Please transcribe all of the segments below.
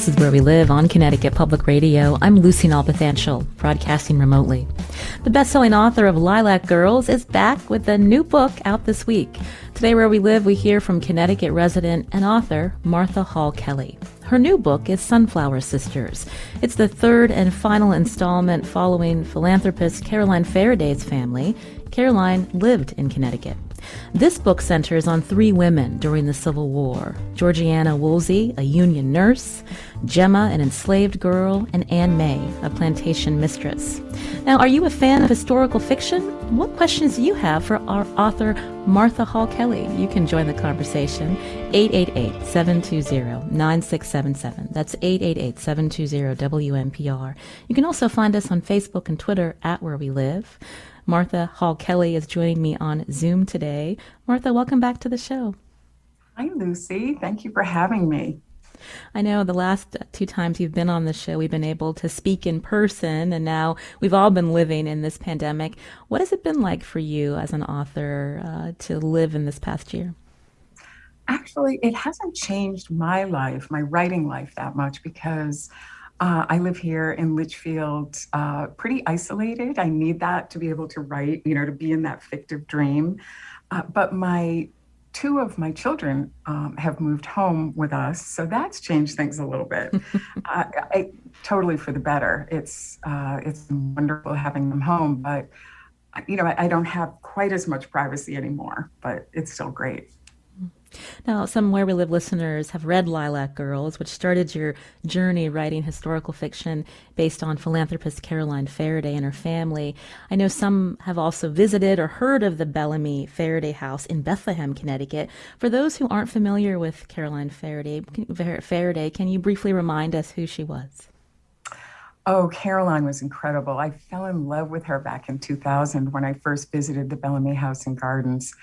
This is Where We Live on Connecticut Public Radio. I'm Lucy Nalpathanchil, broadcasting remotely. The best-selling author of Lilac Girls is back with a new book out this week. Today, Where We Live, we hear from Connecticut resident and author Martha Hall Kelly. Her new book is Sunflower Sisters. It's the third and final installment following philanthropist Caroline Ferriday's family. Caroline lived in Connecticut. This book centers on three women during the Civil War Georgiana Woolsey, a Union nurse, Gemma, an enslaved girl, and Anne May, a plantation mistress. Now, are you a fan of historical fiction? What questions do you have for our author, Martha Hall Kelly? You can join the conversation 888 720 9677. That's 888 720 WNPR. You can also find us on Facebook and Twitter at Where We Live. Martha Hall Kelly is joining me on Zoom today. Martha, welcome back to the show. Hi, Lucy. Thank you for having me. I know the last two times you've been on the show, we've been able to speak in person, and now we've all been living in this pandemic. What has it been like for you as an author uh, to live in this past year? Actually, it hasn't changed my life, my writing life, that much because uh, I live here in Litchfield, uh, pretty isolated. I need that to be able to write, you know, to be in that fictive dream. Uh, but my two of my children um, have moved home with us, so that's changed things a little bit. Uh, I, totally for the better. It's uh, it's wonderful having them home, but you know, I, I don't have quite as much privacy anymore. But it's still great. Now, some Where We Live listeners have read Lilac Girls, which started your journey writing historical fiction based on philanthropist Caroline Ferriday and her family. I know some have also visited or heard of the Bellamy Ferriday House in Bethlehem, Connecticut. For those who aren't familiar with Caroline Ferriday, Ferriday, can you briefly remind us who she was? Oh, Caroline was incredible. I fell in love with her back in 2000 when I first visited the Bellamy House and Gardens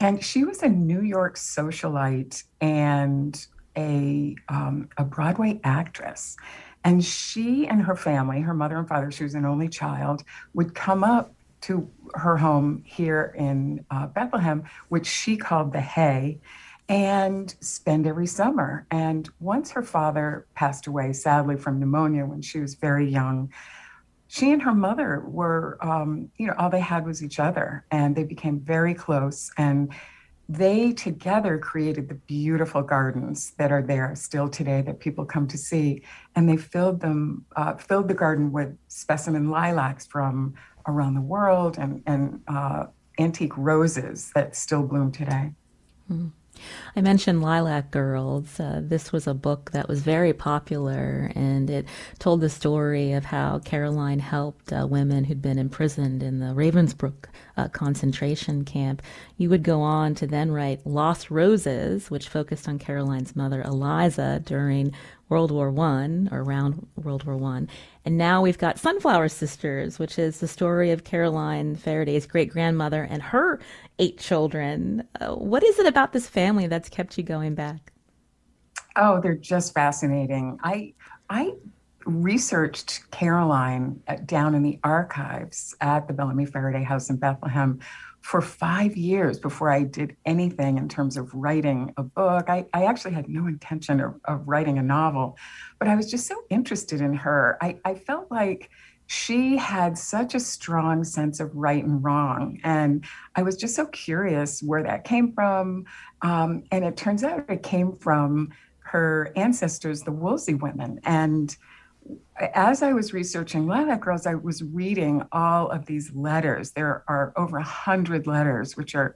and she was a New York socialite and a, um, a Broadway actress. And she and her family, her mother and father, she was an only child, would come up to her home here in uh, Bethlehem, which she called the Hay, and spend every summer. And once her father passed away, sadly, from pneumonia when she was very young, she and her mother were, um, you know, all they had was each other, and they became very close. And they together created the beautiful gardens that are there still today that people come to see. And they filled them, uh, filled the garden with specimen lilacs from around the world and, and uh, antique roses that still bloom today. Mm-hmm. I mentioned Lilac Girls. Uh, this was a book that was very popular, and it told the story of how Caroline helped uh, women who'd been imprisoned in the Ravensbrück concentration camp. You would go on to then write Lost Roses, which focused on Caroline's mother, Eliza, during World War One or around World War One. And now we've got Sunflower Sisters, which is the story of Caroline Ferriday's great grandmother and her eight children. Uh, what is it about this family that's kept you going back? Oh, they're just fascinating. I I researched Caroline uh, down in the archives at the Bellamy Ferriday House in Bethlehem for five years before I did anything in terms of writing a book. I, I actually had no intention of, of, writing a novel, but I was just so interested in her. I, I felt like she had such a strong sense of right and wrong. And I was just so curious where that came from. Um, and it turns out it came from her ancestors, the Woolsey women. And as I was researching Lilac Girls, I was reading all of these letters. There are over a hundred letters, which are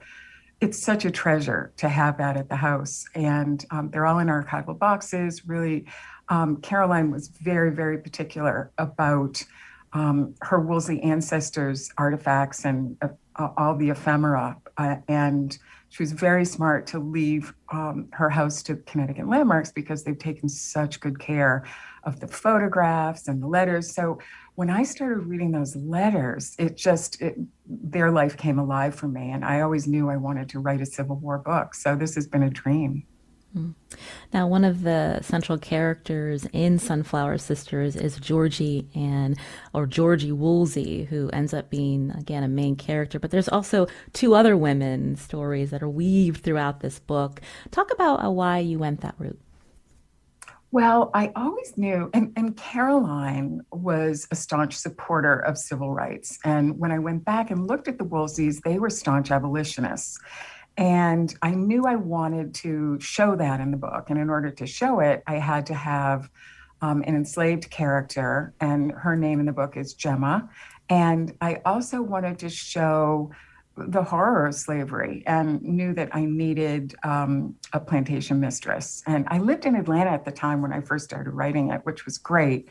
it's such a treasure to have that at the house, and um, they're all in archival boxes. Really, um, Caroline was very, very particular about um, her Woolsey ancestors' artifacts and uh, all the ephemera. Uh, and she was very smart to leave um, her house to Connecticut Landmarks because they've taken such good care of the photographs and the letters. So when I started reading those letters, it just, it, their life came alive for me. And I always knew I wanted to write a Civil War book. So this has been a dream. Hmm. Now, one of the central characters in Sunflower Sisters is Georgie and or Georgie Woolsey, who ends up being again a main character. But there's also two other women stories that are weaved throughout this book. Talk about uh, why you went that route. Well, I always knew, and, and Caroline was a staunch supporter of civil rights. And when I went back and looked at the Woolseys, they were staunch abolitionists. And I knew I wanted to show that in the book. And in order to show it, I had to have um, an enslaved character, and her name in the book is Gemma. And I also wanted to show the horror of slavery and knew that I needed um, a plantation mistress. And I lived in Atlanta at the time when I first started writing it, which was great.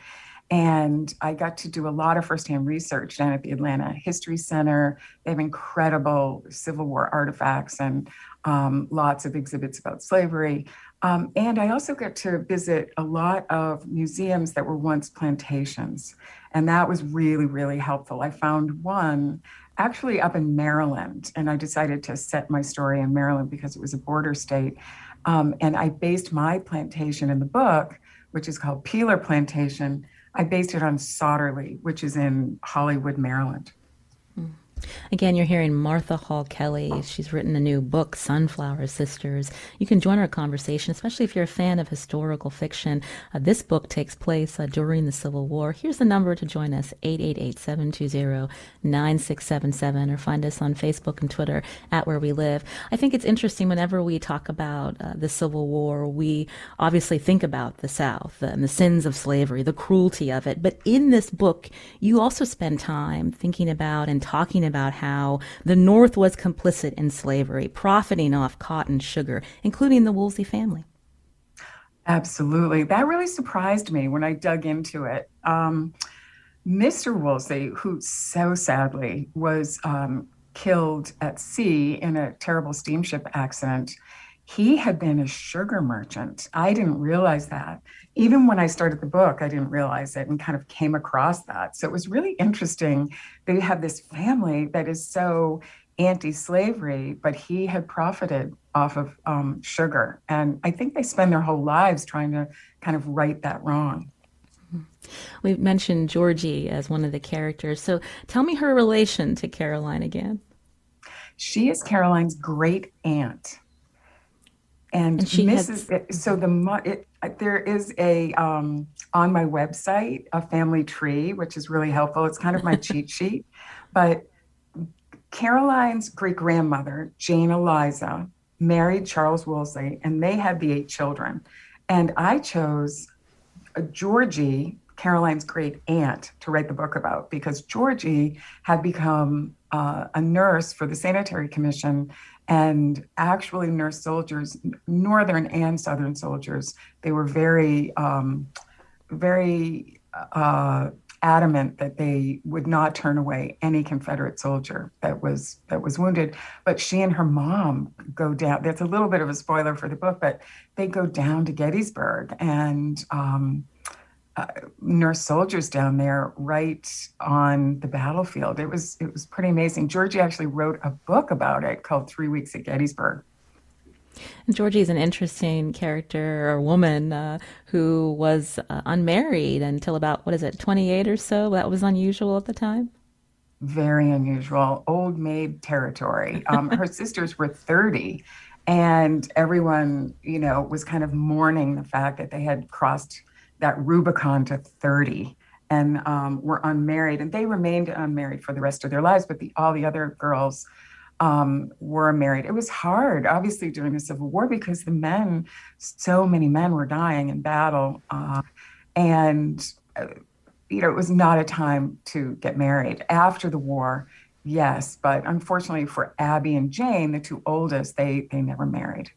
And I got to do a lot of firsthand research down at the Atlanta History Center. They have incredible Civil War artifacts and um, lots of exhibits about slavery. Um, and I also got to visit a lot of museums that were once plantations. And that was really, really helpful. I found one actually up in Maryland, and I decided to set my story in Maryland because it was a border state. Um, and I based my plantation in the book, which is called Peeler Plantation, I based it on Sotterley, which is in Hollywood, Maryland. Again, you're hearing Martha Hall Kelly. She's written a new book, Sunflower Sisters. You can join our conversation, especially if you're a fan of historical fiction. Uh, this book takes place uh, during the Civil War. Here's the number to join us 888 720 9677 or find us on Facebook and Twitter at Where We Live. I think it's interesting whenever we talk about uh, the Civil War, we obviously think about the South and the sins of slavery, the cruelty of it. But in this book, you also spend time thinking about and talking about how the North was complicit in slavery, profiting off cotton sugar, including the Woolsey family. Absolutely. That really surprised me when I dug into it. Um, Mr. Woolsey, who so sadly was um, killed at sea in a terrible steamship accident, he had been a sugar merchant. I didn't realize that. Even when I started the book, I didn't realize it and kind of came across that. So it was really interesting that you have this family that is so anti slavery, but he had profited off of um, sugar. And I think they spend their whole lives trying to kind of right that wrong. We mentioned Georgie as one of the characters. So tell me her relation to Caroline again. She is Caroline's great aunt and, and she Mrs. Has... So the it, there is a um, on my website a family tree, which is really helpful. It's kind of my cheat sheet, but Caroline's great grandmother Jane Eliza married Charles Woolsey, and they had the eight children. And I chose Georgie, Caroline's great aunt, to write the book about because Georgie had become uh, a nurse for the Sanitary Commission and actually nurse soldiers northern and southern soldiers they were very um, very uh, adamant that they would not turn away any confederate soldier that was that was wounded. But she and her mom go down that's a little bit of a spoiler for the book but they go down to gettysburg and um, uh, nurse soldiers down there right on the battlefield. It was it was pretty amazing. Georgie actually wrote a book about it called Three Weeks at Gettysburg. And Georgie is an interesting character or woman uh, who was uh, unmarried until about what is it, twenty eight or so. That was unusual at the time. Very unusual, old maid territory. Um, her sisters were thirty, and everyone, you know, was kind of mourning the fact that they had crossed that Rubicon to 30 and um, were unmarried. And they remained unmarried for the rest of their lives, but the, all the other girls um, were married. It was hard, obviously, during the Civil War because the men, so many men were dying in battle. Uh, and, uh, you know, it was not a time to get married. After the war, yes, but unfortunately for Abby and Jane, the two oldest, they, they never married.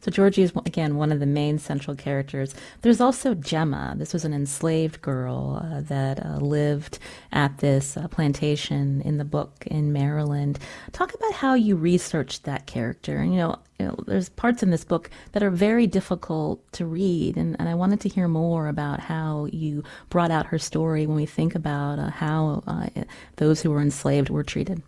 So Georgie is again one of the main central characters. There's also Gemma. This was an enslaved girl uh, that uh, lived at this uh, plantation in the book in Maryland. Talk about how you researched that character. And, you know, you know, there's parts in this book that are very difficult to read, and, and I wanted to hear more about how you brought out her story when we think about uh, how uh, those who were enslaved were treated.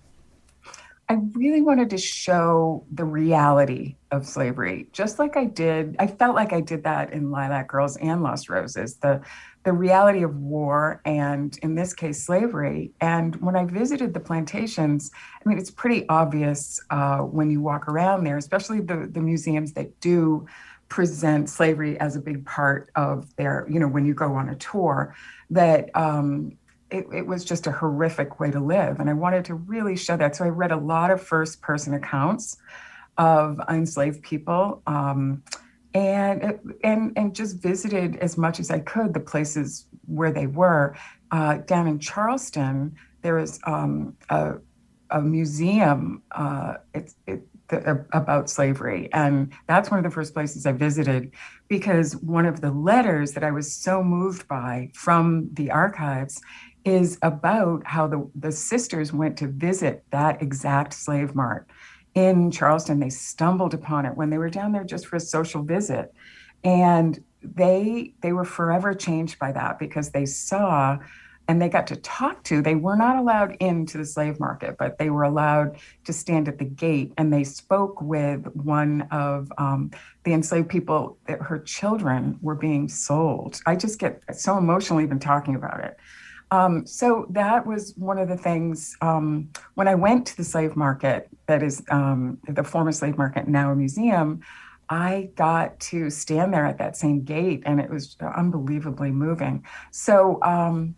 I really wanted to show the reality of slavery, just like I did. I felt like I did that in Lilac Girls and Lost Roses, the the reality of war and, in this case, slavery. And when I visited the plantations, I mean, it's pretty obvious uh, when you walk around there, especially the the museums that do present slavery as a big part of their, you know, when you go on a tour, that um, it, it, was just a horrific way to live. And I wanted to really show that. So I read a lot of first person accounts of enslaved people. Um, and, and, and just visited as much as I could the places where they were. Uh, down in Charleston, there is um, a, a, museum uh, it, the, about slavery. And that's one of the first places I visited because one of the letters that I was so moved by from the archives is about how the, the sisters went to visit that exact slave mart in Charleston. They stumbled upon it when they were down there just for a social visit. And they they were forever changed by that because they saw and they got to talk to they were not allowed into the slave market but they were allowed to stand at the gate and they spoke with one of um, the enslaved people that her children were being sold i just get so emotional even talking about it um, so that was one of the things um, when I went to the slave market, that is um, the former slave market, now a museum. I got to stand there at that same gate, and it was unbelievably moving. So um,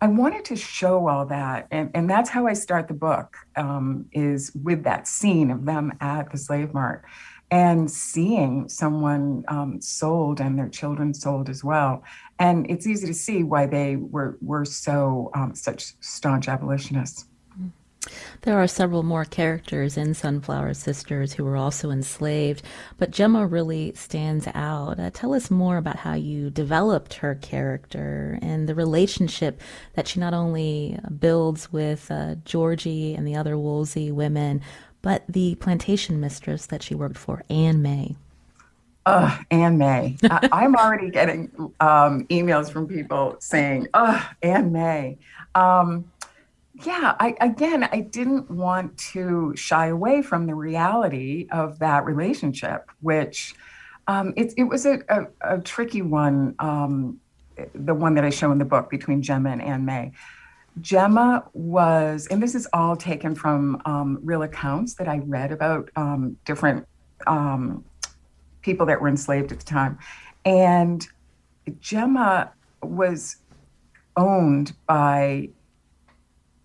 I wanted to show all that, and, and that's how I start the book. Um, is with that scene of them at the slave mart and seeing someone um, sold and their children sold as well. And it's easy to see why they were, were so um, such staunch abolitionists. There are several more characters in Sunflower Sisters who were also enslaved, but Gemma really stands out. Uh, tell us more about how you developed her character and the relationship that she not only builds with uh, Georgie and the other Woolsey women, but the plantation mistress that she worked for, Anne May. Uh, Anne May. I, am already getting um, emails from people saying, "Oh, Anne May." Um, yeah, I, again, I didn't want to shy away from the reality of that relationship, which um, it, it was a, a, a tricky one, um, the one that I show in the book between Gemma and Anne May. Gemma was, and this is all taken from um, real accounts that I read about um, different um, people that were enslaved at the time. And Gemma was owned by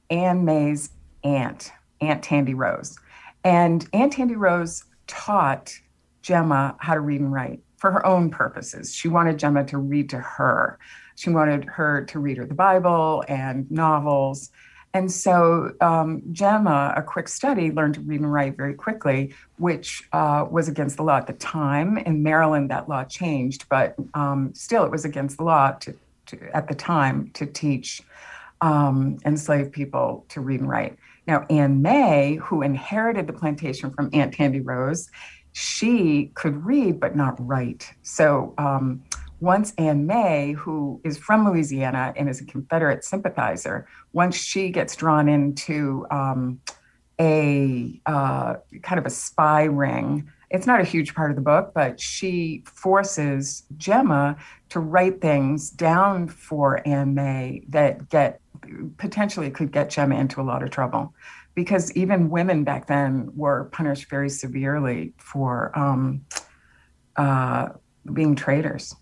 Anne May's aunt, Aunt Tandy Rose. And Aunt Tandy Rose taught Gemma how to read and write for her own purposes. She wanted Gemma to read to her. She wanted her to read her the Bible and novels. And so um, Gemma, a quick study, learned to read and write very quickly, which uh, was against the law at the time. In Maryland, that law changed, but um, still, it was against the law to, to, at the time to teach um, enslaved people to read and write. Now, Anne May, who inherited the plantation from Aunt Tandy Rose, she could read but not write. So um, once Anne May, who is from Louisiana and is a Confederate sympathizer, once she gets drawn into um, a uh, kind of a spy ring, it's not a huge part of the book, but she forces Gemma to write things down for Anne May that get potentially could get Gemma into a lot of trouble because even women back then were punished very severely for um, uh, being traitors.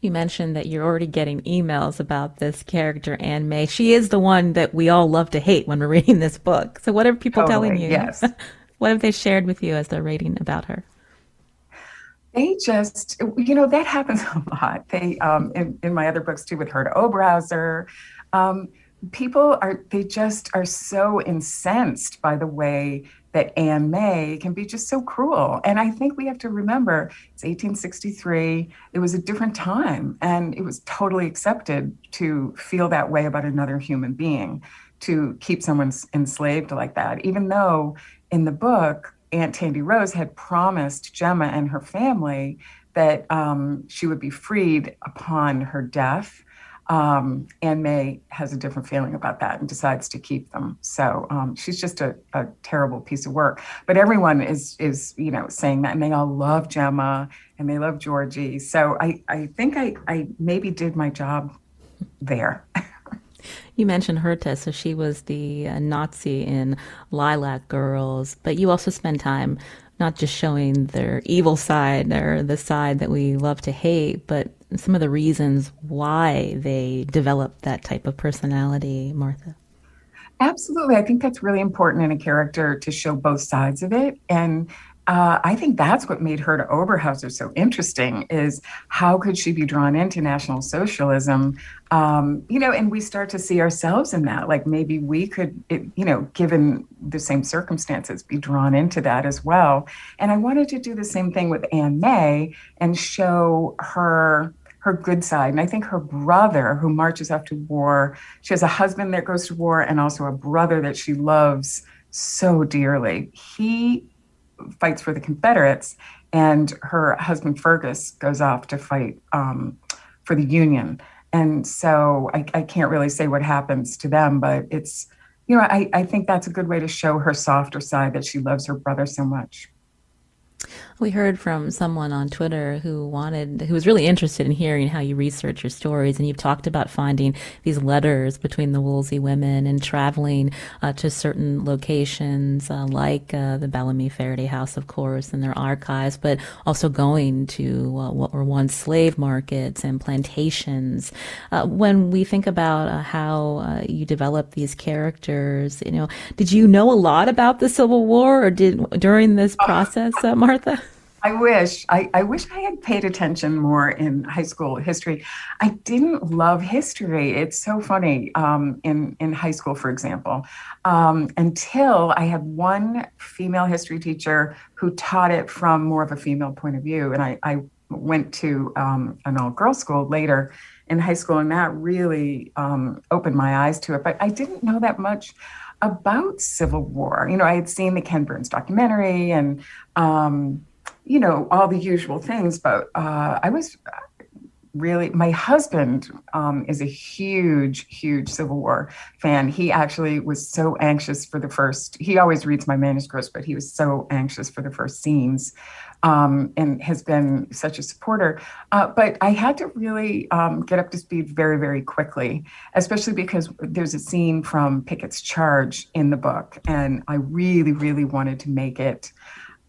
You mentioned that you're already getting emails about this character, Anne May. She is the one that we all love to hate when we're reading this book. So, what are people totally, telling you? Yes. what have they shared with you as they're reading about her? They just, you know, that happens a lot. They, um, in, in my other books too, with Herta Oberheuser, um, people are they just are so incensed by the way that Anne May can be just so cruel. And I think we have to remember it's 1863. It was a different time, and it was totally accepted to feel that way about another human being, to keep someone enslaved like that. Even though in the book, Aunt Tandy Rose had promised Gemma and her family that um, she would be freed upon her death um, Anne May has a different feeling about that and decides to keep them. So um, she's just a, a, terrible piece of work. But everyone is is you know saying that, and they all love Gemma and they love Georgie. So I I think I I maybe did my job there. You mentioned Herta, so she was the uh, Nazi in Lilac Girls, but you also spend time not just showing their evil side or the side that we love to hate, but some of the reasons why they develop that type of personality, Martha? Absolutely. I think that's really important in a character to show both sides of it. And uh, I think that's what made Herta Oberheuser so interesting is how could she be drawn into National Socialism? Um, you know, and we start to see ourselves in that. Like maybe we could, it, you know, given the same circumstances, be drawn into that as well. And I wanted to do the same thing with Anne May and show her her good side. And I think her brother, who marches off to war, she has a husband that goes to war and also a brother that she loves so dearly. He fights for the Confederates, and her husband Fergus goes off to fight um, for the Union. And so I, I, can't really say what happens to them, but it's, you know, I, I think that's a good way to show her softer side that she loves her brother so much. We heard from someone on Twitter who wanted, who was really interested in hearing how you research your stories, and you've talked about finding these letters between the Woolsey women and traveling uh, to certain locations, uh, like uh, the Bellamy Ferriday House, of course, and their archives, but also going to uh, what were once slave markets and plantations. Uh, when we think about uh, how you develop these characters, you know, did you know a lot about the Civil War, or did during this process, Martha? I wish I, I, wish I had paid attention more in high school history. I didn't love history. It's so funny um, in in high school, for example, um, until I had one female history teacher who taught it from more of a female point of view, and I, I went to um, an all girls school later in high school, and that really um, opened my eyes to it. But I didn't know that much about Civil War. You know, I had seen the Ken Burns documentary and um, you know, all the usual things. But uh, I was really, my husband um, is a huge, huge Civil War fan. He actually was so anxious for the first, he always reads my manuscripts, but he was so anxious for the first scenes. Um, and has been such a supporter. Uh, but I had to really um, get up to speed very, very quickly, especially because there's a scene from Pickett's Charge in the book, and I really, really wanted to make it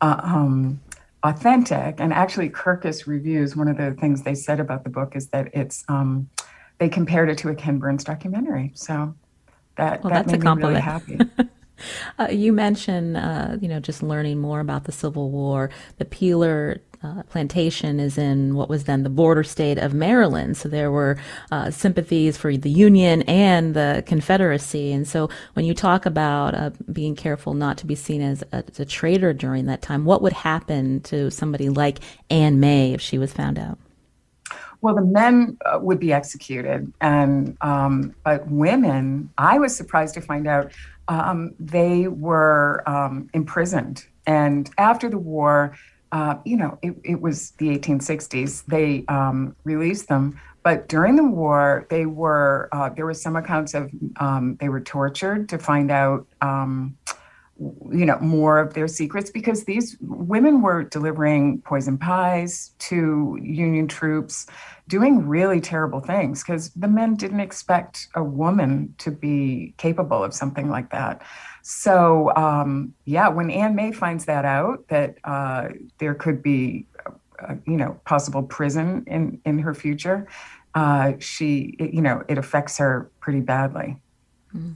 uh, um, authentic. And actually, Kirkus reviews one of the things they said about the book is that it's um, they compared it to a Ken Burns documentary. So that well, that that's made a compliment. Me really happy. uh, you mentioned, uh, you know, just learning more about the Civil War. The Peeler uh, plantation is in what was then the border state of Maryland. So there were uh, sympathies for the Union and the Confederacy. And so when you talk about uh, being careful not to be seen as a, as a, traitor during that time, what would happen to somebody like Anne May if she was found out? Well, the men uh, would be executed, and um, but women, I was surprised to find out um, they were um, imprisoned. And after the war, uh, you know, it, it, was the 1860s. They um, released them, but during the war, they were uh, there were some accounts of um, they were tortured to find out, um, you know, more of their secrets because these women were delivering poison pies to Union troops, doing really terrible things because the men didn't expect a woman to be capable of something like that. So, um, yeah, when Anne May finds that out, that uh, there could be, uh, you know, possible prison in, in her future, uh, she, it, you know, it affects her pretty badly. Mm.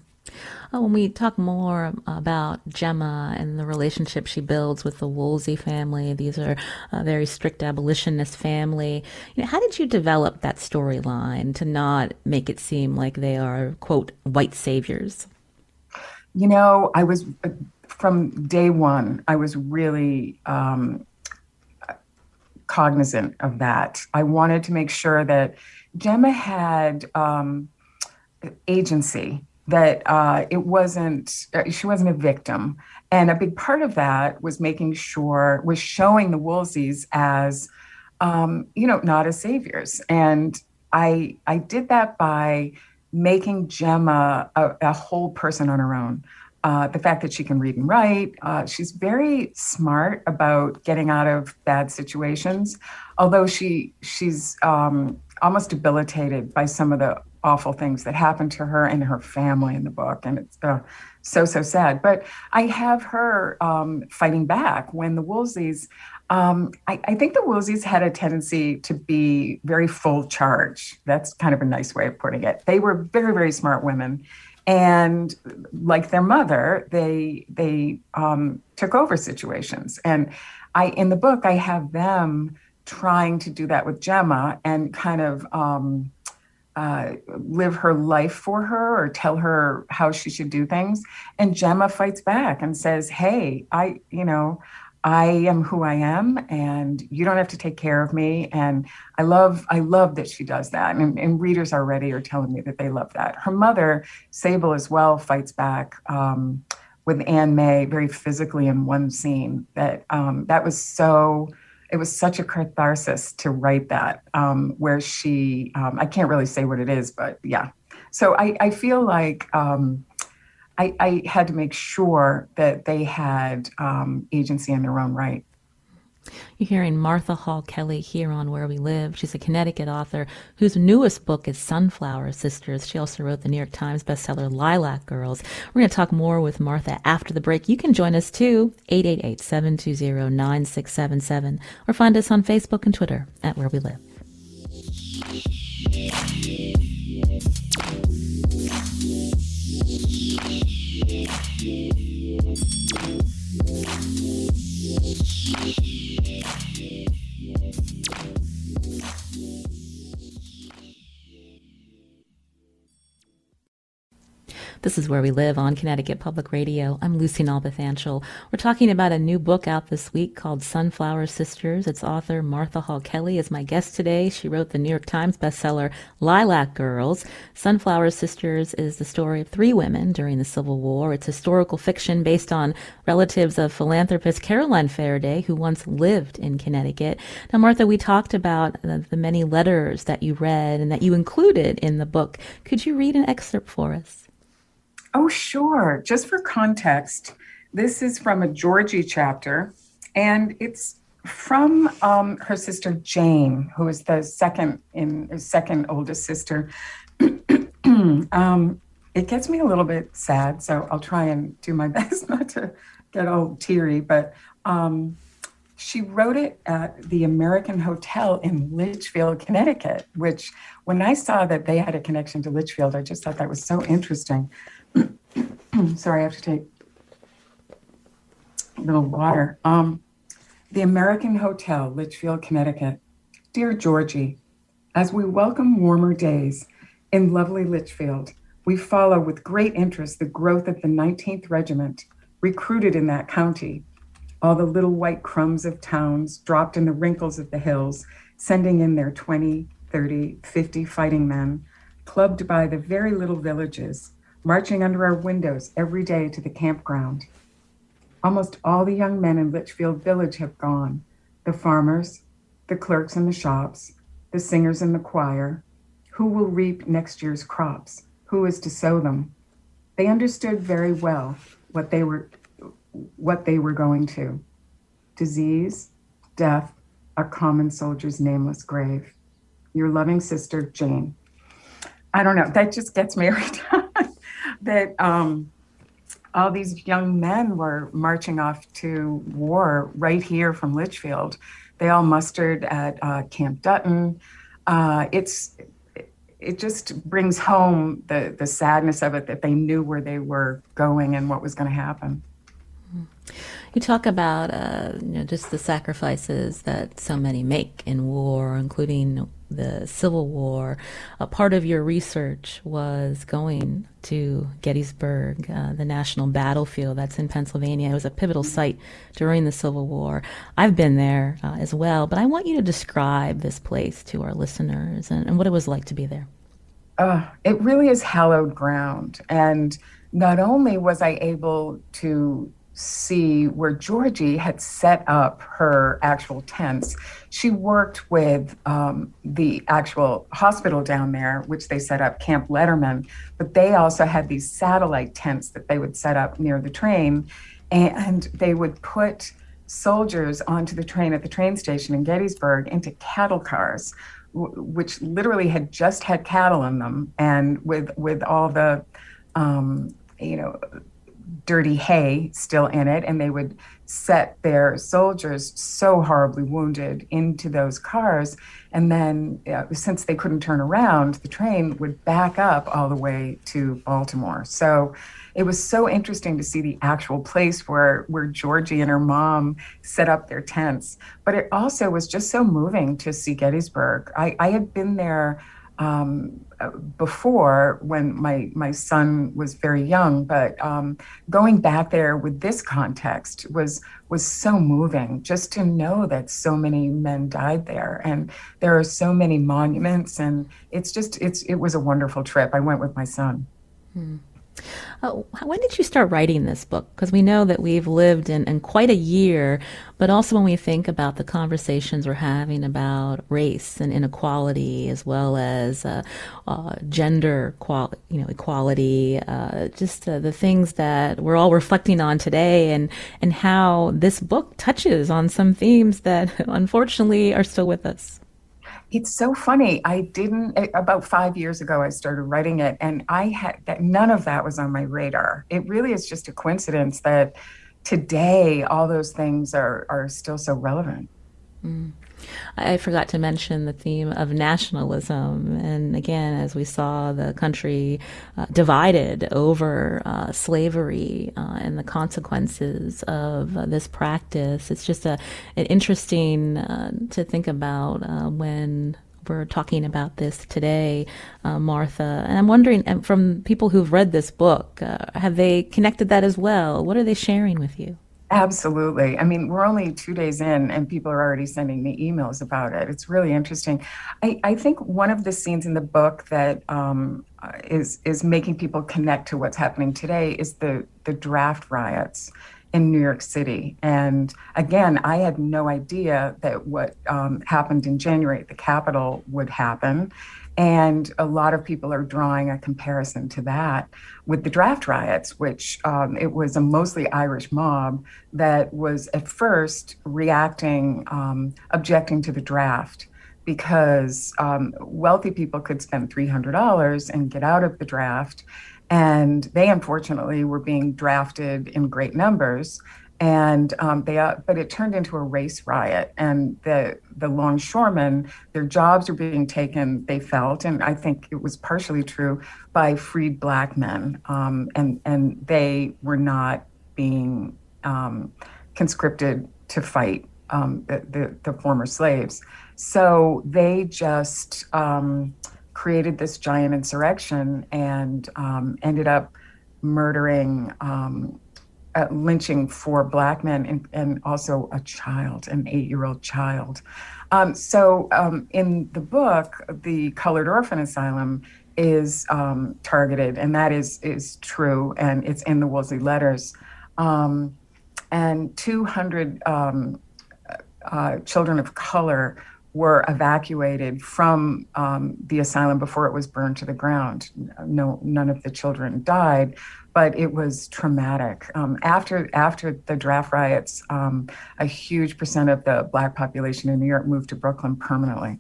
Uh, when we talk more about Gemma and the relationship she builds with the Woolsey family, these are a very strict abolitionist family. You know, how did you develop that storyline to not make it seem like they are, quote, white saviors? You know, I was from day one, I was really um, cognizant of that. I wanted to make sure that Gemma had um, agency, that uh, it wasn't, uh, she wasn't a victim. And a big part of that was making sure, was showing the Woolseys as, um, you know, not as saviors. And I, I did that by making Gemma a, a whole person on her own. Uh, the fact that she can read and write. Uh, she's very smart about getting out of bad situations, although she she's um, almost debilitated by some of the awful things that happened to her and her family in the book, and it's uh, so so sad. But I have her um, fighting back when the Woolseys. Um, I, I, think the Woolseys had a tendency to be very full charge. That's kind of a nice way of putting it. They were very very smart women and like their mother they they um, took over situations and i in the book i have them trying to do that with gemma and kind of um, uh, live her life for her or tell her how she should do things and gemma fights back and says hey i you know I am who I am, and you don't have to take care of me. And I love, I love that she does that. And, and readers already are telling me that they love that. Her mother, Sable, as well, fights back um, with Anne May very physically in one scene. That um, that was so. It was such a catharsis to write that, um, where she. Um, I can't really say what it is, but yeah. So I, I feel like um, I, I had to make sure that they had um, agency in their own right. You're hearing Martha Hall Kelly here on Where We Live. She's a Connecticut author whose newest book is Sunflower Sisters. She also wrote the New York Times bestseller Lilac Girls. We're going to talk more with Martha after the break. You can join us too, 888-720-9677, or find us on Facebook and Twitter at Where We Live. This is Where We Live on Connecticut Public Radio. I'm Lucy Nalpathanchil. We're talking about a new book out this week called Sunflower Sisters. Its author, Martha Hall Kelly, is my guest today. She wrote the New York Times bestseller Lilac Girls. Sunflower Sisters is the story of three women during the Civil War. It's historical fiction based on relatives of philanthropist Caroline Ferriday, who once lived in Connecticut. Now, Martha, we talked about the, the many letters that you read and that you included in the book. Could you read an excerpt for us? Oh, sure. Just for context, this is from a Georgie chapter, and it's from um, her sister Jane, who is the second in second oldest sister. um, it gets me a little bit sad, so I'll try and do my best not to get all teary. But um, she wrote it at the American Hotel in Litchfield, Connecticut. Which, when I saw that they had a connection to Litchfield, I just thought that was so interesting. Sorry, I have to take a little water. Um, the American Hotel, Litchfield, Connecticut. Dear Georgie, as we welcome warmer days in lovely Litchfield, we follow with great interest the growth of the 19th Regiment, recruited in that county. All the little white crumbs of towns dropped in the wrinkles of the hills, sending in their 20, 30, 50 fighting men, clubbed by the very little villages, marching under our windows every day to the campground. Almost all the young men in Litchfield Village have gone the farmers, the clerks in the shops, the singers in the choir. Who will reap next year's crops? Who is to sow them? They understood very well what they were what they were going to. Disease, death, a common soldier's nameless grave. Your loving sister, Jane. I don't know. That just gets me every time that um, all these young men were marching off to war right here from Litchfield. They all mustered at uh, Camp Dutton. Uh, it's it just brings home the the sadness of it that they knew where they were going and what was going to happen. You talk about uh, you know, just the sacrifices that so many make in war, including the Civil War. A part of your research was going to Gettysburg, uh, the national battlefield that's in Pennsylvania. It was a pivotal site during the Civil War. I've been there uh, as well, but I want you to describe this place to our listeners and, and what it was like to be there. Uh, it really is hallowed ground. And not only was I able to see where Georgie had set up her actual tents. She worked with um, the actual hospital down there, which they set up, Camp Letterman, but they also had these satellite tents that they would set up near the train. And they would put soldiers onto the train at the train station in Gettysburg into cattle cars, w- which literally had just had cattle in them, and with with all the um, you know dirty hay still in it, and they would set their soldiers so horribly wounded into those cars. And then, uh, since they couldn't turn around, the train would back up all the way to Baltimore. So it was so interesting to see the actual place where, where Georgie and her mom set up their tents. But it also was just so moving to see Gettysburg. I, I had been there um, before when my my son was very young, but um, going back there with this context was was so moving. Just to know that so many men died there, and there are so many monuments, and it's just it's it was a wonderful trip. I went with my son. Hmm. Uh, when did you start writing this book? Because we know that we've lived in, in quite a year, but also when we think about the conversations we're having about race and inequality, as well as uh, uh, gender qual- you know, equality, uh, just uh, the things that we're all reflecting on today, and and how this book touches on some themes that unfortunately are still with us. It's so funny. I didn't eh, about five years ago. I started writing it, and I had that. None of that was on my radar. It really is just a coincidence that today all those things are are still so relevant. Mm. I forgot to mention the theme of nationalism. And again, as we saw the country uh, divided over uh, slavery uh, and the consequences of uh, this practice, it's just a, an interesting uh, to think about uh, when we're talking about this today, Martha. And I'm wondering, from people who've read this book, have they connected that as well? What are they sharing with you? Absolutely. I mean, we're only two days in, and people are already sending me emails about it. It's really interesting. I, I think one of the scenes in the book that um, is is making people connect to what's happening today is the the draft riots in New York City. And again, I had no idea that what um, happened in January at the Capitol would happen. And a lot of people are drawing a comparison to that with the draft riots, which um, it was a mostly Irish mob that was at first reacting, um, objecting to the draft because um, wealthy people could spend $300 and get out of the draft. And they unfortunately were being drafted in great numbers and um, they uh, but it turned into a race riot. And the the longshoremen their jobs were being taken they felt and i think it was partially true by freed black men. Um, and and they were not being um, conscripted to fight um, the, the, the, former slaves. So they just um, created this giant insurrection and um, ended up murdering uh, lynching four black men and, and, also a child, an eight year old child. Um, so um, in the book, the Colored Orphan Asylum is um, targeted, and that is, is true, and it's in the Woolsey letters. Um, and 200 um, uh, children of color were evacuated from um, the asylum before it was burned to the ground. No, none of the children died, but it was traumatic. Um, after after the draft riots, um, a huge percent of the black population in New York moved to Brooklyn permanently.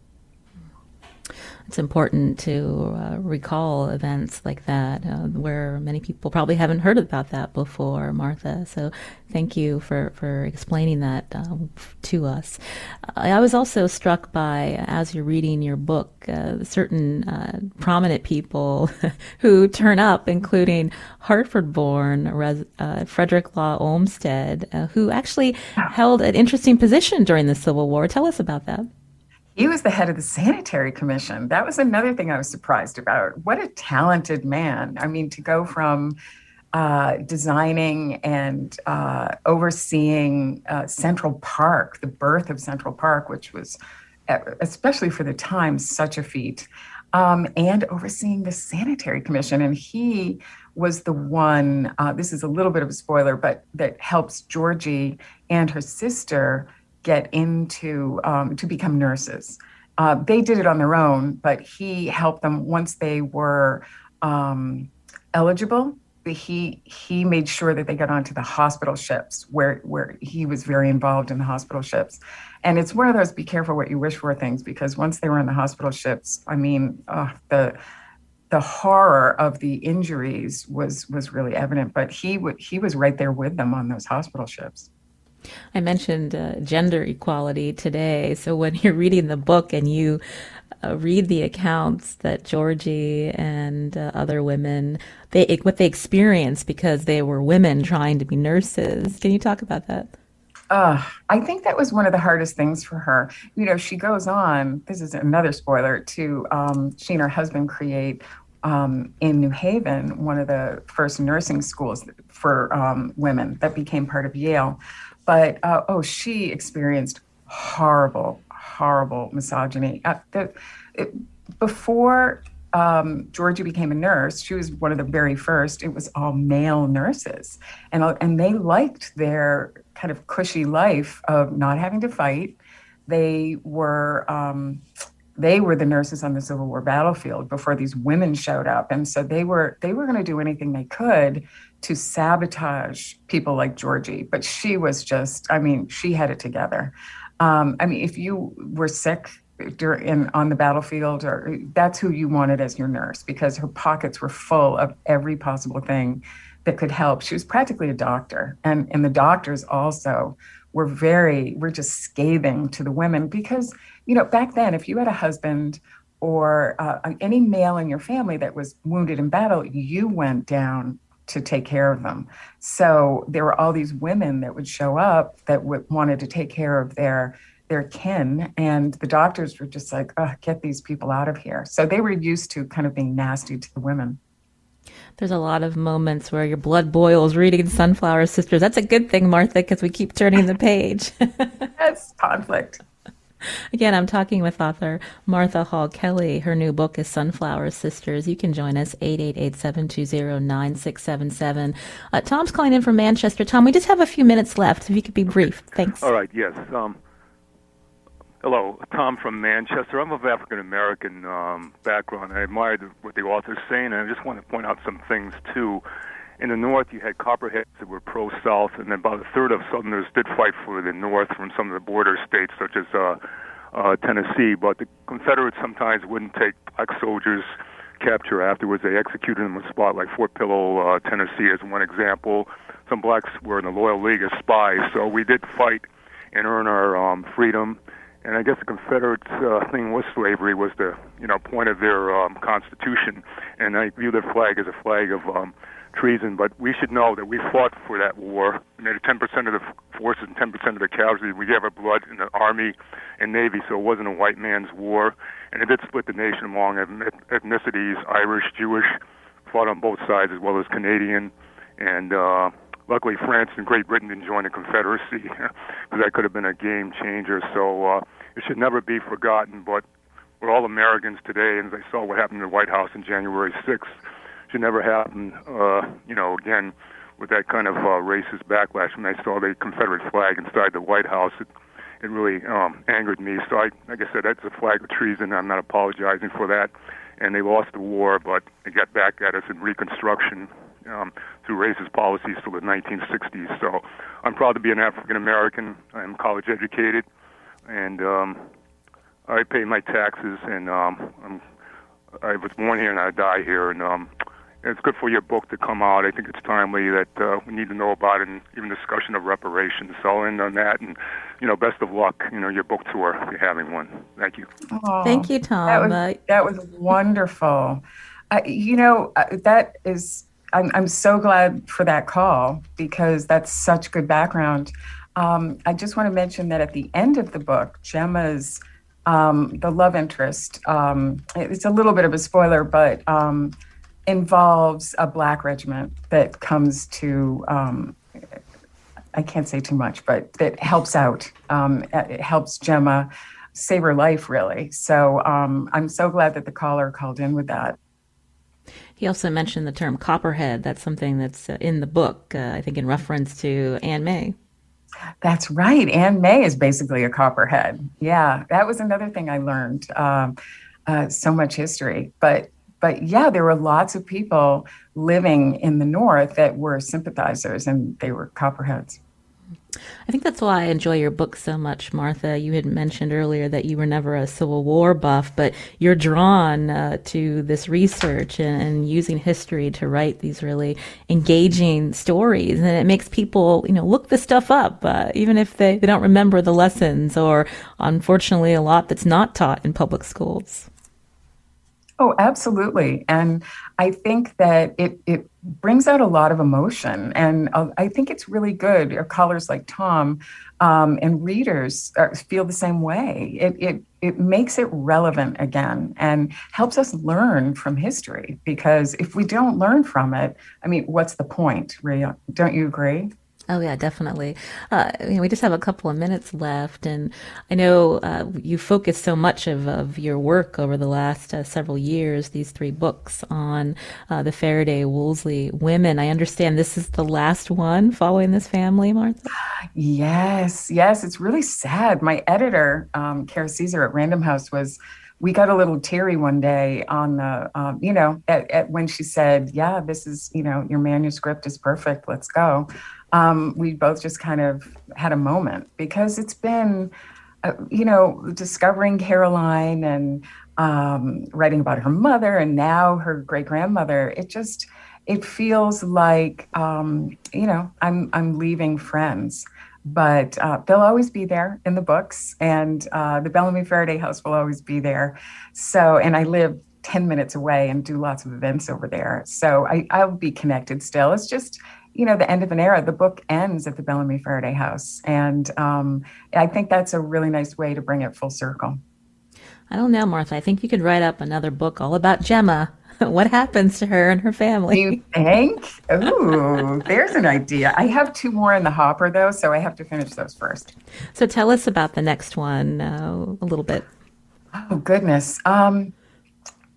It's important to uh, recall events like that uh, where many people probably haven't heard about that before, Martha. So thank you for, for explaining that uh, to us. I was also struck by, as you're reading your book, uh, certain uh, prominent people who turn up, including Hartford born res- uh, Frederick Law Olmsted, who actually held an interesting position during the Civil War. Tell us about that. He was the head of the Sanitary Commission. That was another thing I was surprised about. What a talented man. I mean, to go from uh, designing and uh, overseeing uh, Central Park, the birth of Central Park, which was, especially for the time, such a feat, um, and overseeing the Sanitary Commission. And he was the one, uh, this is a little bit of a spoiler, but that helps Georgie and her sister get into um, to become nurses. Uh, they did it on their own, but he helped them once they were um, eligible. He he made sure that they got onto the hospital ships where where he was very involved in the hospital ships, and it's one of those be careful what you wish for things because once they were in the hospital ships, I mean uh, the the horror of the injuries was was really evident. But he would he was right there with them on those hospital ships. I mentioned uh, gender equality today. So when you're reading the book and you uh, read the accounts that Georgie and uh, other women they what they experienced because they were women trying to be nurses. Can you talk about that? Uh, I think that was one of the hardest things for her. You know, she goes on, this is another spoiler, to um, she and her husband create um, in New Haven, one of the first nursing schools for um, women that became part of Yale. But uh, oh, she experienced horrible, horrible misogyny. Uh, the, it, before um, Georgie became a nurse, she was one of the very first. It was all male nurses, and uh, and they liked their kind of cushy life of not having to fight. They were um, they were the nurses on the Civil War battlefield before these women showed up, and so they were they were going to do anything they could to sabotage people like Georgie, but she was just, I mean, she had it together. Um, I mean, if you were sick during on the battlefield, or that's who you wanted as your nurse because her pockets were full of every possible thing that could help. She was practically a doctor, and and the doctors also were very were just scathing to the women because you know back then if you had a husband or uh, any male in your family that was wounded in battle, you went down to take care of them. So there were all these women that would show up that w- wanted to take care of their their kin, and the doctors were just like, "Oh, get these people out of here." So they were used to kind of being nasty to the women. There's a lot of moments where your blood boils reading Sunflower Sisters. That's a good thing, Martha, because we keep turning the page. That's conflict. Again, I'm talking with author Martha Hall Kelly. Her new book is Sunflower Sisters. You can join us 888-720-9677. Uh, Tom's calling in from Manchester. Tom, we just have a few minutes left. If you could be brief, thanks. All right. Yes. Um, hello, Tom from Manchester. I'm of African American um, background. I admired what the author's saying, and I just want to point out some things too. In the North, you had Copperheads that were pro-South, and about a third of Southerners did fight for the North from some of the border states, such as uh, uh, Tennessee. But the Confederates sometimes wouldn't take black soldiers capture afterwards. They executed them on the spot, like Fort Pillow, uh, Tennessee, as one example. Some blacks were in the Loyal League as spies, so we did fight and earn our um, freedom. And I guess the Confederate uh, thing was slavery was the you know point of their um, constitution, and I view their flag as a flag of um, treason, but we should know that we fought for that war. Made 10% of the forces and 10% of the casualties. We gave our blood in the Army and Navy, so it wasn't a white man's war. And it did split the nation among ethnicities, Irish, Jewish, fought on both sides, as well as Canadian. And uh, luckily, France and Great Britain didn't join the Confederacy, because that could have been a game changer. So uh, it should never be forgotten, but we're all Americans today, and as I saw what happened in the White House on January 6th, should never happen, uh, you know, again, with that kind of uh, racist backlash. When I saw the Confederate flag inside the White House, it, it really um, angered me. So, I, like I said, that's a flag of treason. I'm not apologizing for that. And they lost the war, but they got back at us in Reconstruction um, through racist policies till the 1960s. So, I'm proud to be an African American. I'm college educated, and um, I pay my taxes, and um, I'm, I was born here and I die here, and um, it's good for your book to come out. I think it's timely that uh, we need to know about it, and even discussion of reparations. So I'll end on that, and you know, best of luck. You know, your book tour if you're having one. Thank you. Oh, Thank you, Tom. That was, that was wonderful. Uh, you know, uh, that is. I'm, I'm so glad for that call because that's such good background. Um, I just want to mention that at the end of the book, Gemma's um, the love interest. Um, it's a little bit of a spoiler, but um, involves a black regiment that comes to um, I can't say too much, but that helps out. Um, it helps Gemma save her life, really. So um, I'm so glad that the caller called in with that. He also mentioned the term copperhead. That's something that's uh, in the book, uh, I think, in reference to Anne May. That's right. Anne May is basically a copperhead. Yeah, that was another thing I learned. Um, uh, so much history, but but yeah, there were lots of people living in the North that were sympathizers and they were copperheads. I think that's why I enjoy your book so much, Martha. You had mentioned earlier that you were never a Civil War buff, but you're drawn uh, to this research and, and, using history to write these really engaging stories. And it makes people, you know, look the stuff up, uh, even if they, they don't remember the lessons or, unfortunately, a lot that's not taught in public schools. Oh, absolutely. And I think that it, it brings out a lot of emotion. And uh, I think it's really good. callers like Tom um, and readers are, feel the same way. It, it, it makes it relevant again and helps us learn from history because if we don't learn from it, I mean, what's the point, Rhea? Don't you agree? Oh yeah, definitely. Uh, you know, we just have a couple of minutes left, and I know uh, you focused so much of, of your work over the last uh, several years. These three books on uh, the Ferriday Woolsey women. I understand this is the last one following this family, Martha. Yes, yes. It's really sad. My editor, um, Kara Cesare at Random House, was we got a little teary one day on the, um, you know, at, at when she said, "Yeah, this is, you know, your manuscript is perfect. Let's go." Um, we both just kind of had a moment because it's been, uh, you know, discovering Caroline and um, writing about her mother and now her great grandmother. It just, it feels like, um, you know, I'm I'm leaving friends, but uh, they'll always be there in the books, and uh, the Bellamy Ferriday House will always be there. So, and I live 10 minutes away and do lots of events over there. So I, I'll be connected still. It's just, you know, the end of an era. The book ends at the Bellamy Ferriday House. And um, I think that's a really nice way to bring it full circle. I don't know, Martha. I think you could write up another book all about Gemma. what happens to her and her family? You think? Ooh, there's an idea. I have two more in the hopper, though, so I have to finish those first. So tell us about the next one uh, a little bit. Oh, goodness. Um,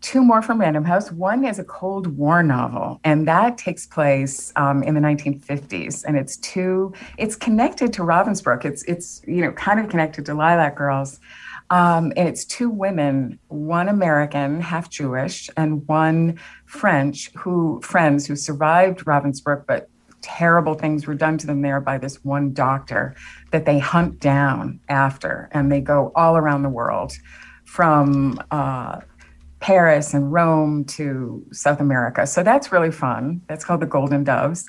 two more from Random House. One is a Cold War novel, and that takes place um, in the 1950s. And it's two. It's connected to Ravensbrück. It's it's you know kind of connected to Lilac Girls. Um, and it's two women, one American, half Jewish, and one French, who friends who survived Ravensbrück, but terrible things were done to them there by this one doctor that they hunt down after, and they go all around the world, from uh, Paris and Rome to South America. So that's really fun. That's called The Golden Doves.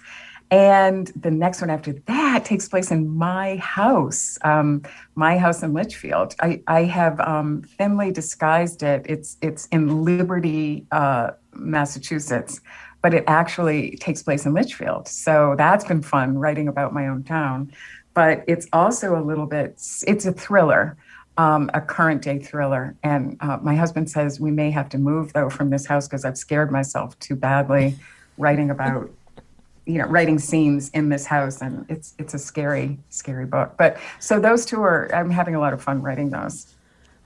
And the next one after that takes place in my house, um, my house in Litchfield. I, I have um, thinly disguised it. It's it's in Liberty, uh, Massachusetts, but it actually takes place in Litchfield. So that's been fun writing about my own town. But it's also a little bit. It's a thriller um, a current day thriller. And uh, my husband says we may have to move though from this house because I've scared myself too badly writing about, you know, writing scenes in this house. And it's it's a scary, scary book. But so those two are. I'm having a lot of fun writing those.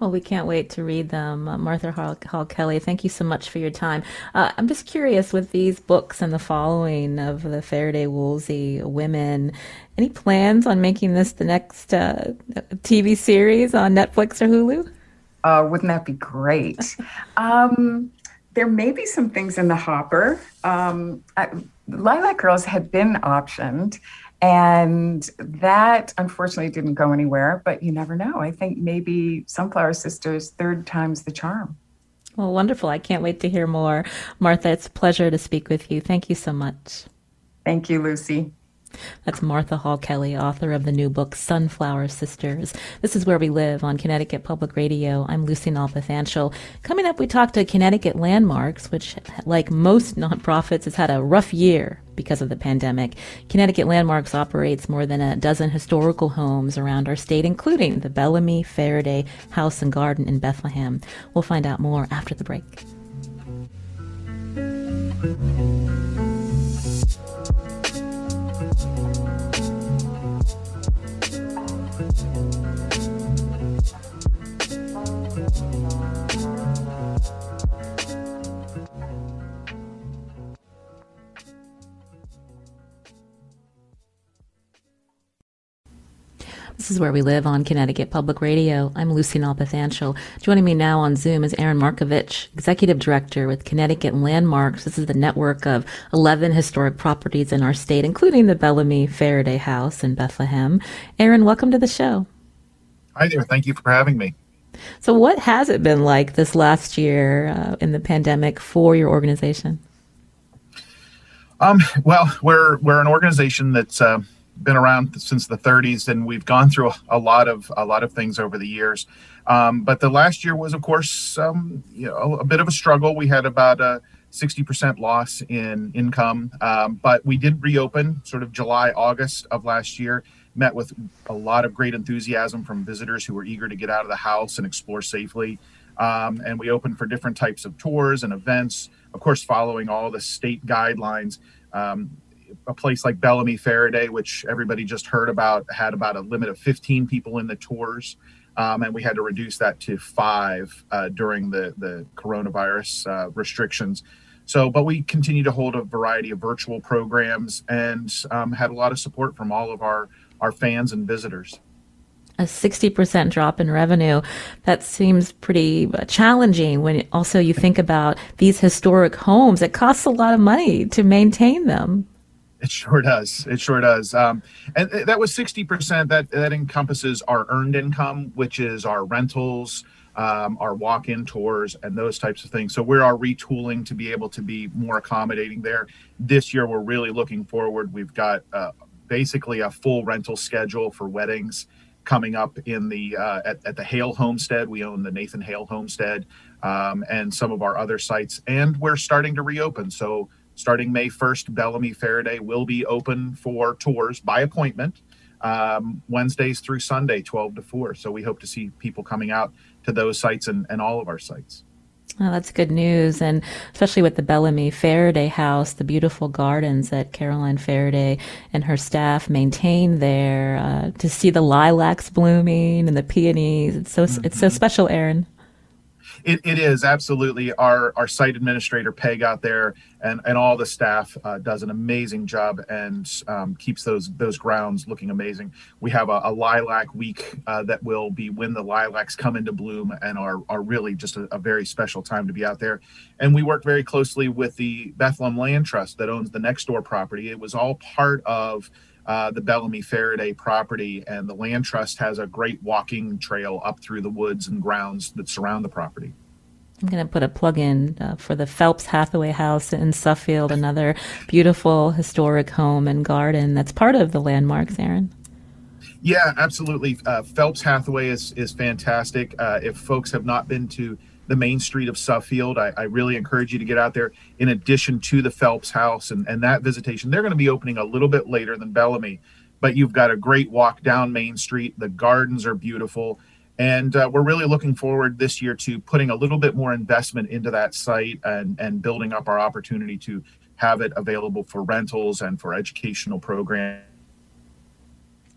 Well, we can't wait to read them. Uh, Martha Hall, Hall, Kelly, thank you so much for your time. Uh, I'm just curious with these books and the following of the Ferriday Woolsey women, any plans on making this the next uh, TV series on Netflix or Hulu? Uh, wouldn't that be great? um, there may be some things in the hopper. Um, I, Lilac Girls had been optioned, And that unfortunately didn't go anywhere, but you never know. I think maybe Sunflower Sisters, third time's the charm. Well, wonderful. I can't wait to hear more. Martha, it's a pleasure to speak with you. Thank you so much. Thank you, Lucy. That's Martha Hall Kelly, author of the new book Sunflower Sisters. This is where we live on Connecticut Public Radio. I'm Lucy Nalpathanchil. Coming up, we talk to Connecticut Landmarks, which, like most nonprofits, has had a rough year because of the pandemic. Connecticut Landmarks operates more than a dozen historical homes around our state, including the Bellamy Ferriday House and Garden in Bethlehem. We'll find out more after the break. This is Where We Live on Connecticut Public Radio. I'm Lucy Nalpathanchil. Joining me now on Zoom is Aaron Marcavitch, Executive Director with Connecticut Landmarks. This is the network of 11 historic properties in our state, including the Bellamy Ferriday House in Bethlehem. Aaron, welcome to the show. Hi there. Thank you for having me. So, what has it been like this last year uh, in the pandemic for your organization? Um, well, we're we're an organization that's uh, been around since the 30s, and we've gone through a lot of a lot of things over the years. Um, but the last year was, of course, um, you know, a bit of a struggle. We had about a 60% loss in income, um, but we did reopen sort of July, August of last year. Met with a lot of great enthusiasm from visitors who were eager to get out of the house and explore safely. Um, and we opened for different types of tours and events, of course, following all the state guidelines. Um, a place like Bellamy Ferriday, which everybody just heard about, had about a limit of 15 people in the tours. Um, and we had to reduce that to five uh, during the, the coronavirus uh, restrictions. So, but we continue to hold a variety of virtual programs and um, had a lot of support from all of our, our fans and visitors. A 60% drop in revenue. That seems pretty uh, challenging when also you think about these historic homes. It costs a lot of money to maintain them. It sure does. It sure does. Um, and that was 60%. That, that encompasses our earned income, which is our rentals, um, our walk in tours, and those types of things. So we are retooling to be able to be more accommodating there. This year, we're really looking forward. We've got uh, basically a full rental schedule for weddings coming up in the uh, at, at the Hale Homestead. We own the Nathan Hale Homestead um, and some of our other sites, and we're starting to reopen. So starting May 1st, Bellamy Ferriday will be open for tours by appointment um, Wednesdays through Sunday, 12 to 4. So we hope to see people coming out to those sites and, and all of our sites. Oh, that's good news. And especially with the Bellamy Ferriday house, the beautiful gardens that Caroline Ferriday and her staff maintain there, uh, to see the lilacs blooming and the peonies. It's so, mm-hmm. it's so special, Aaron. It, it is absolutely our our site administrator Peg out there and and all the staff uh, does an amazing job and um, keeps those those grounds looking amazing. We have a, a lilac week uh, that will be when the lilacs come into bloom and are are really just a, a, very special time to be out there. And we work very closely with the Bethlehem Land Trust that owns the next door property. It was all part of uh, the Bellamy Ferriday property, and the land trust has a great walking trail up through the woods and grounds that surround the property. I'm going to put a plug in uh, for the Phelps Hathaway House in Suffield, another beautiful historic home and garden that's part of the landmarks, Aaron. Yeah, absolutely. Uh, Phelps Hathaway is is fantastic. Uh, if folks have not been to the main street of Suffield. I, I, really encourage you to get out there in addition to the Phelps House and, and that visitation. They're going to be opening a little bit later than Bellamy, but you've got a great walk down Main Street. The gardens are beautiful. And uh, we're really looking forward this year to putting a little bit more investment into that site and, and building up our opportunity to have it available for rentals and for educational programs.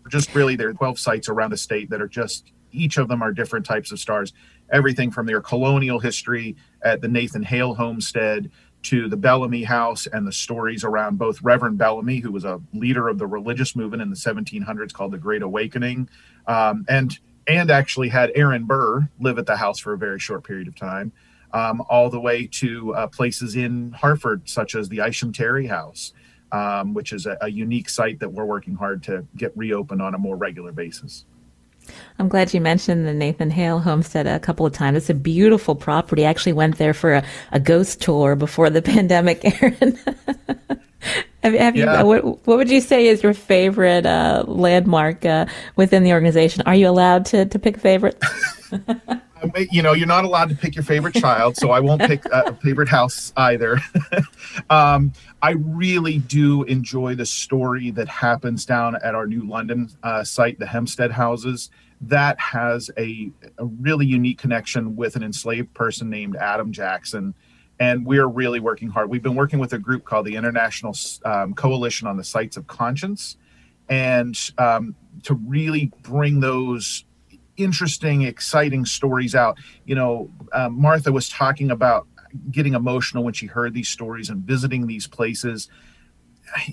Just really, there are 12 sites around the state that are just each of them are different types of stars everything from their colonial history at the Nathan Hale homestead to the Bellamy House and the stories around both Reverend Bellamy, who was a leader of the religious movement in the 1700s called the Great Awakening, um, and and actually had Aaron Burr live at the house for a very short period of time, um, all the way to uh, places in Hartford such as the Isham Terry House. um, which is a, a unique site that we're working hard to get reopened on a more regular basis. I'm glad you mentioned the Nathan Hale homestead a couple of times. It's a beautiful property. I actually went there for a, a ghost tour before the pandemic, Aaron. have, have yeah. you, what, what, would you say is your favorite uh, landmark uh, within the organization? Are you allowed to, to pick favorites? you know, you're not allowed to pick your favorite child, so I won't pick a favorite house either. um, I really do enjoy the story that happens down at our new London uh, site, the Hempstead Houses. That has a, a really unique connection with an enslaved person named Adam Jackson. And we're really working hard. We've been working with a group called the International um, Coalition on the Sites of Conscience, and um, to really bring those interesting, exciting stories out. You know, um, Martha was talking about getting emotional when she heard these stories and visiting these places.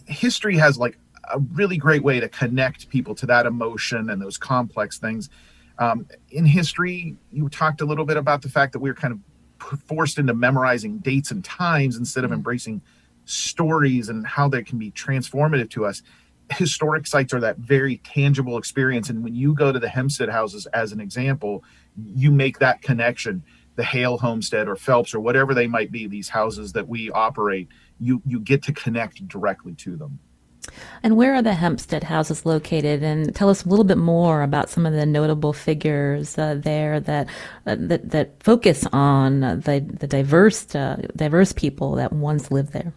History has like a really great way to connect people to that emotion and those complex things. Um, in history, you talked a little bit about the fact that we are kind of forced into memorizing dates and times instead of mm-hmm. embracing stories and how they can be transformative to us historic sites are that very tangible experience. And when you go to the Hempstead houses, as an example, you make that connection. The Hale Homestead or Phelps or whatever they might be, these houses that we operate, you you get to connect directly to them. And where are the Hempstead houses located? And tell us a little bit more about some of the notable figures uh, there that, uh, that that focus on the the diverse uh, diverse people that once lived there.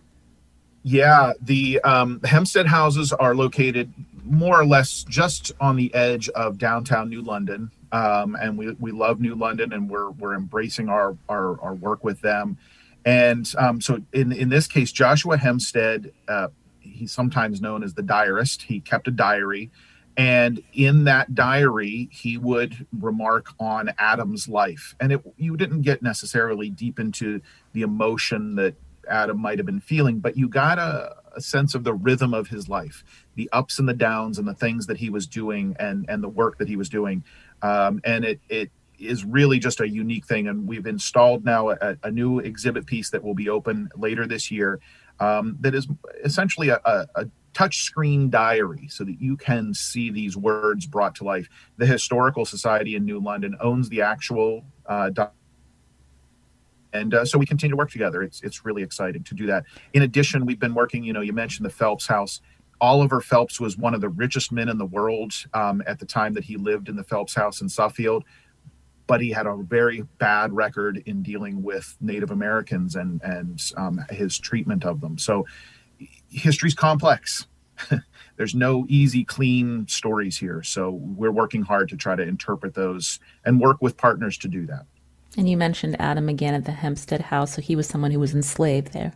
Yeah, the um, Hempstead houses are located more or less just on the edge of downtown New London, um, and we, we love New London, and we're we're embracing our our, our work with them. And um, so, in in this case, Joshua Hempstead, uh, he's sometimes known as the diarist. He kept a diary, and in that diary, he would remark on Adam's life. And it you didn't get necessarily deep into the emotion that Adam might have been feeling, but you got a, a, sense of the rhythm of his life, the ups and the downs, and the things that he was doing, and and the work that he was doing, um, and it it is really just a unique thing. And we've installed now a, a new exhibit piece that will be open later this year, um, that is essentially a, a, a touch screen diary so that you can see these words brought to life. The Historical Society in New London owns the actual uh, and uh, so we continue to work together. It's it's really exciting to do that. In addition, we've been working. You know, you mentioned the Phelps House. Oliver Phelps was one of the richest men in the world um, at the time that he lived in the Phelps House in Suffield, but he had a very bad record in dealing with Native Americans and and um, his treatment of them. So history's complex. There's no easy, clean stories here. So we're working hard to try to interpret those and work with partners to do that. And you mentioned Adam again at the Hempstead House, so he was someone who was enslaved there.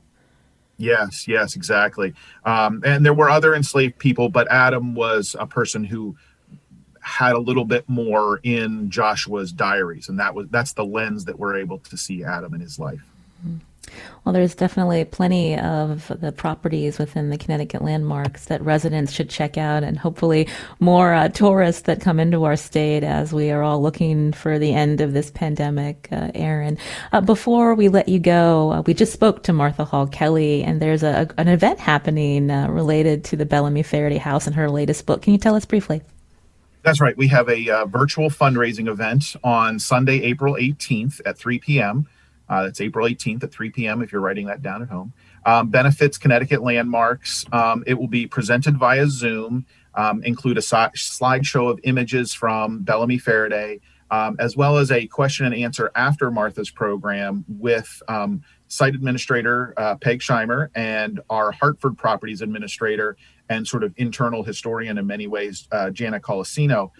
Yes, yes, exactly. Um, and there were other enslaved people, but Adam was a person who had a little bit more in Joshua's diaries, and that was that's the lens that we're able to see Adam in his life. Mm-hmm. Well, there's definitely plenty of the properties within the Connecticut landmarks that residents should check out, and hopefully more uh, tourists that come into our state as we are all looking for the end of this pandemic. Uh, Aaron, uh, before we let you go, uh, we just spoke to Martha Hall Kelly, and there's a, an event happening uh, related to the Bellamy Ferriday House and her latest book. Can you tell us briefly? That's right. We have a uh, virtual fundraising event on Sunday, April 18th at 3 p.m. Uh, that's April 18th at 3 p.m. if you're writing that down at home. Um, benefits Connecticut landmarks. Um, it will be presented via Zoom, um, include a slideshow of images from Bellamy Ferriday, um, as well as a question and answer after Martha's program with um, site administrator uh, Peg Scheimer and our Hartford properties administrator and sort of internal historian in many ways, uh, Jana Colosino.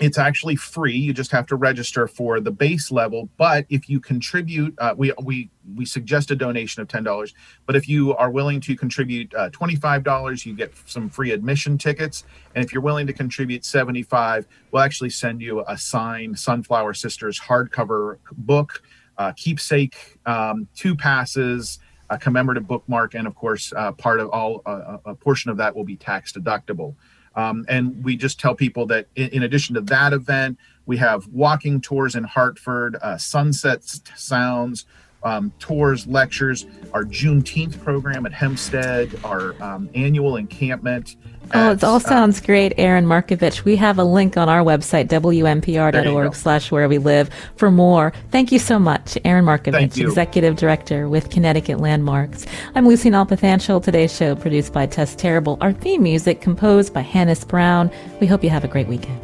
It's actually free. You just have to register for the base level. But if you contribute uh, we we we suggest a donation of $10 but if you are willing to contribute uh, $25 you get some free admission tickets. And if you're willing to contribute 75 we'll actually send you a signed sunflower sisters hardcover book uh, keepsake um, two passes a commemorative bookmark and of course uh, part of all uh, a portion of that will be tax deductible um, and we just tell people that in, in, addition to that event, we have walking tours in Hartford, uh, sunset sounds, um, tours, lectures, our Juneteenth program at Hempstead, our um, annual encampment. Oh, it all uh, sounds great, Aaron Marcavitch. We have a link on our website, wnpr.org slash where we live for more. Thank you so much, Aaron Marcavitch, Executive Director with Connecticut Landmarks. I'm Lucy Nalpathanchil. Today's show produced by Tess Terrible. Our theme music composed by Hannis Brown. We hope you have a great weekend.